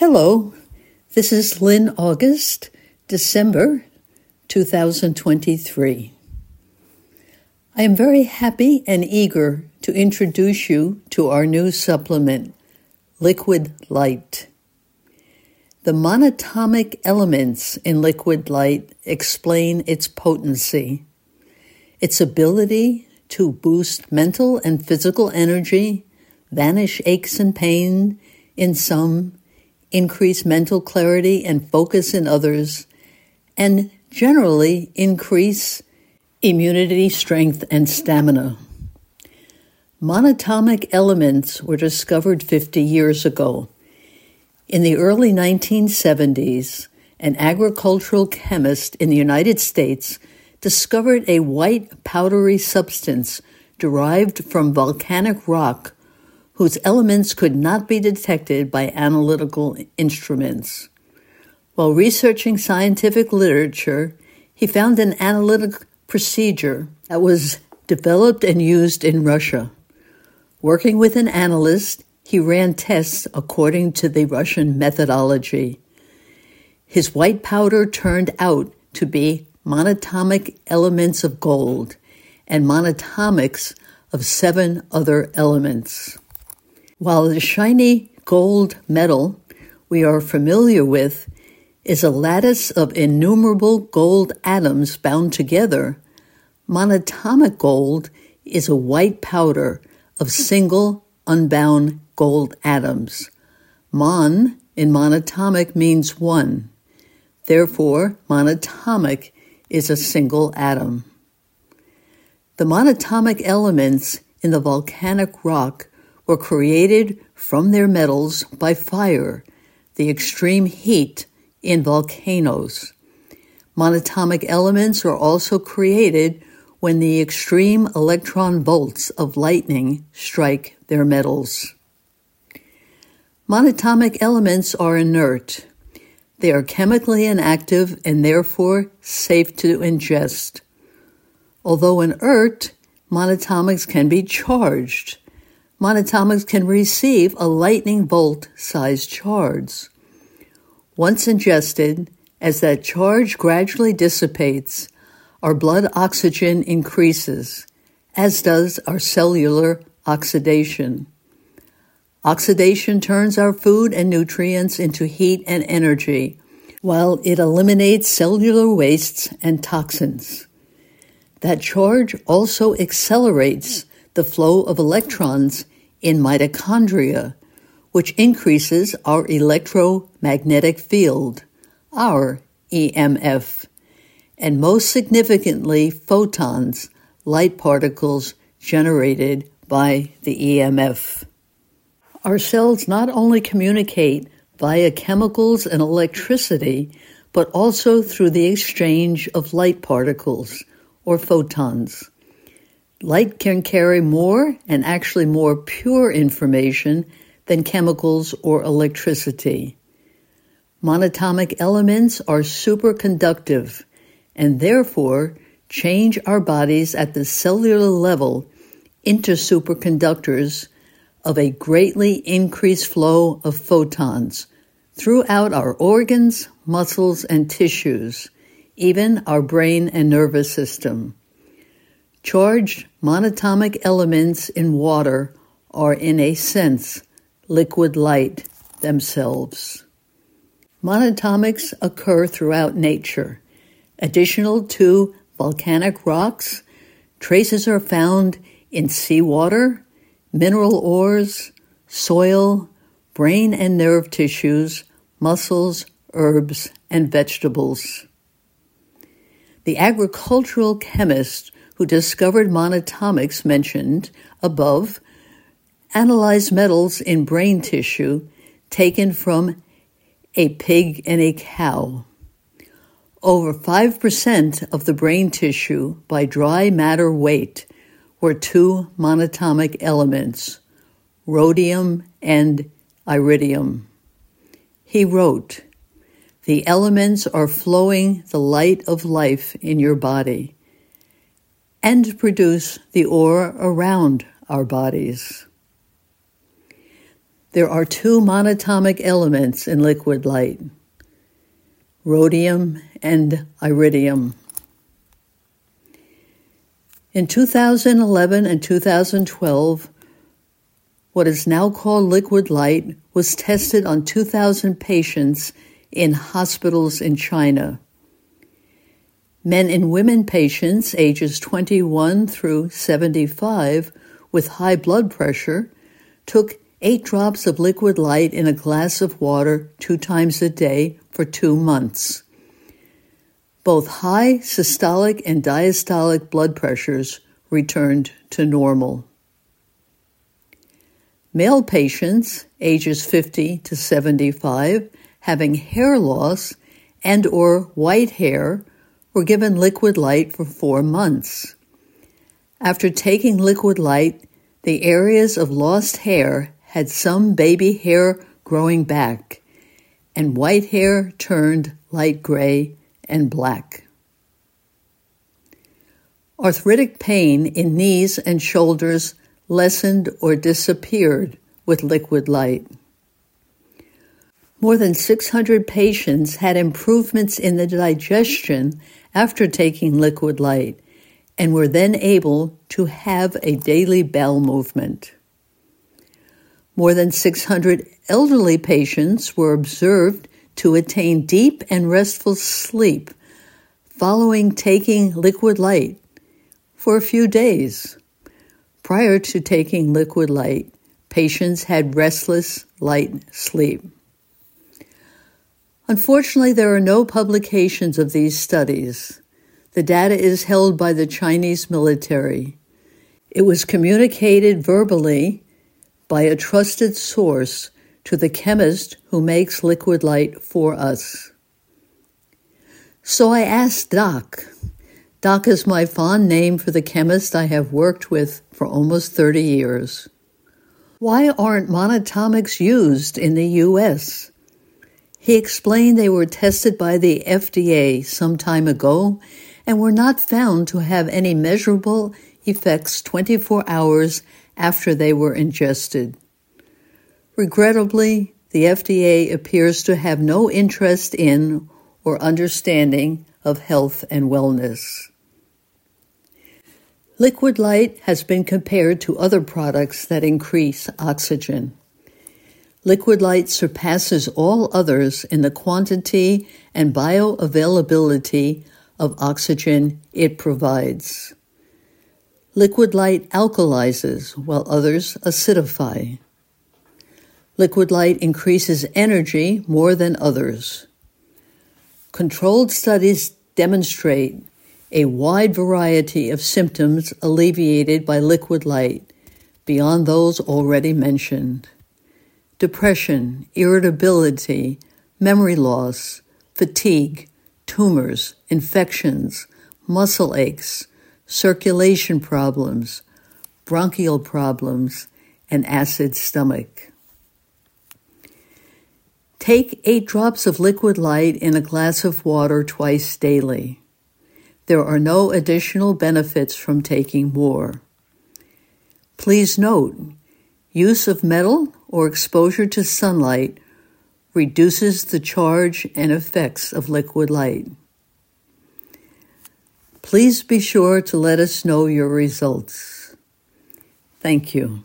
Hello, this is Lynn August, December 2023. I am very happy and eager to introduce you to our new supplement, Liquid Light. The monatomic elements in liquid light explain its potency, its ability to boost mental and physical energy, vanish aches and pain in some, increase mental clarity and focus in others, and generally increase immunity, strength, and stamina. Monatomic elements were discovered 50 years ago. In the early 1970s, an agricultural chemist in the United States discovered a white powdery substance derived from volcanic rock whose elements could not be detected by analytical instruments. While researching scientific literature, he found an analytic procedure that was developed and used in Russia. Working with an analyst, he ran tests according to the Russian methodology. His white powder turned out to be monatomic elements of gold and monatomics of seven other elements. While the shiny gold metal we are familiar with is a lattice of innumerable gold atoms bound together, monatomic gold is a white powder of single unbound gold atoms. Mon in monatomic means one. Therefore, monatomic is a single atom. The monatomic elements in the volcanic rock were created from their metals by fire, the extreme heat in volcanoes. Monatomic elements are also created when the extreme electron volts of lightning strike their metals. Monatomic elements are inert. They are chemically inactive and therefore safe to ingest. Although inert, monatomics can be charged monatomics can receive a lightning bolt sized charge. Once ingested, as that charge gradually dissipates, our blood oxygen increases, as does our cellular oxidation. Oxidation turns our food and nutrients into heat and energy, while it eliminates cellular wastes and toxins. That charge also accelerates the flow of electrons in mitochondria, which increases our electromagnetic field, our EMF, and most significantly, photons, light particles generated by the EMF. Our cells not only communicate via chemicals and electricity, but also through the exchange of light particles or photons. Light can carry more and actually more pure information than chemicals or electricity. Monatomic elements are superconductive and therefore change our bodies at the cellular level into superconductors of a greatly increased flow of photons throughout our organs, muscles, and tissues, even our brain and nervous system. Charged monatomic elements in water are, in a sense, liquid light themselves. Monatomics occur throughout nature. Additional to volcanic rocks, traces are found in seawater, mineral ores, soil, brain and nerve tissues, muscles, herbs, and vegetables. The agricultural chemist who discovered monatomics mentioned above, analyzed metals in brain tissue taken from a pig and a cow. Over 5% of the brain tissue by dry matter weight were two monatomic elements, rhodium and iridium. He wrote, The elements are flowing the light of life in your body and produce the aura around our bodies. There are two monatomic elements in liquid light rhodium and iridium. In 2011 and 2012, what is now called liquid light was tested on 2,000 patients in hospitals in China. Men and women patients ages 21 through 75 with high blood pressure took eight drops of liquid light in a glass of water two times a day for two months. Both high systolic and diastolic blood pressures returned to normal. Male patients ages 50 to 75 having hair loss and or white hair were given liquid light for 4 months. After taking liquid light, the areas of lost hair had some baby hair growing back, and white hair turned light gray and black. Arthritic pain in knees and shoulders lessened or disappeared with liquid light. More than 600 patients had improvements in the digestion after taking liquid light and were then able to have a daily bowel movement. More than 600 elderly patients were observed to attain deep and restful sleep following taking liquid light for a few days. Prior to taking liquid light, patients had restless, light sleep. Unfortunately, there are no publications of these studies. The data is held by the Chinese military. It was communicated verbally by a trusted source to the chemist who makes liquid light for us. So I asked Doc. Doc is my fond name for the chemist I have worked with for almost 30 years. Why aren't monatomics used in the U.S.? He explained they were tested by the FDA some time ago and were not found to have any measurable effects 24 hours after they were ingested. Regrettably, the FDA appears to have no interest in or understanding of health and wellness. Liquid light has been compared to other products that increase oxygen. Liquid light surpasses all others in the quantity and bioavailability of oxygen it provides. Liquid light alkalizes while others acidify. Liquid light increases energy more than others. Controlled studies demonstrate a wide variety of symptoms alleviated by liquid light beyond those already mentioned. Depression, irritability, memory loss, fatigue, tumors, infections, muscle aches, circulation problems, bronchial problems, and acid stomach. Take eight drops of liquid light in a glass of water twice daily. There are no additional benefits from taking more. Please note, use of metal or exposure to sunlight reduces the charge and effects of liquid light. Please be sure to let us know your results. Thank you.